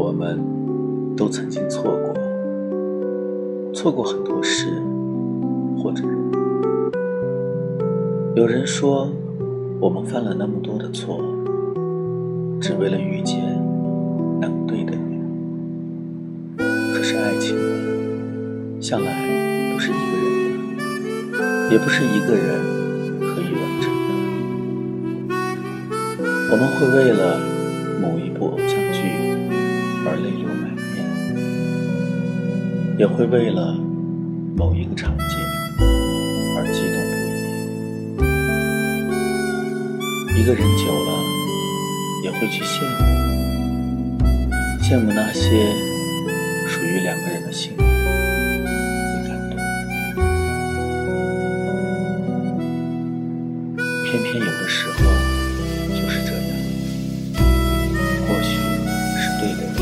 我们都曾经错过，错过很多事或者人。有人说，我们犯了那么多的错，只为了遇见那个对的人。可是爱情向来不是一个人的，也不是一个人可以完成的。我们会为了某一部偶像也会为了某一个场景而激动不已。一个人久了，也会去羡慕，羡慕那些属于两个人的幸福与感动。偏偏有的时候就是这样，或许是对的人，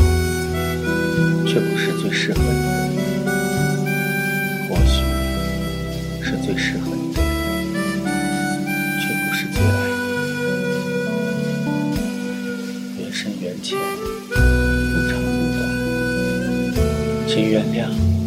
却不是最适合你的不长不短请原谅。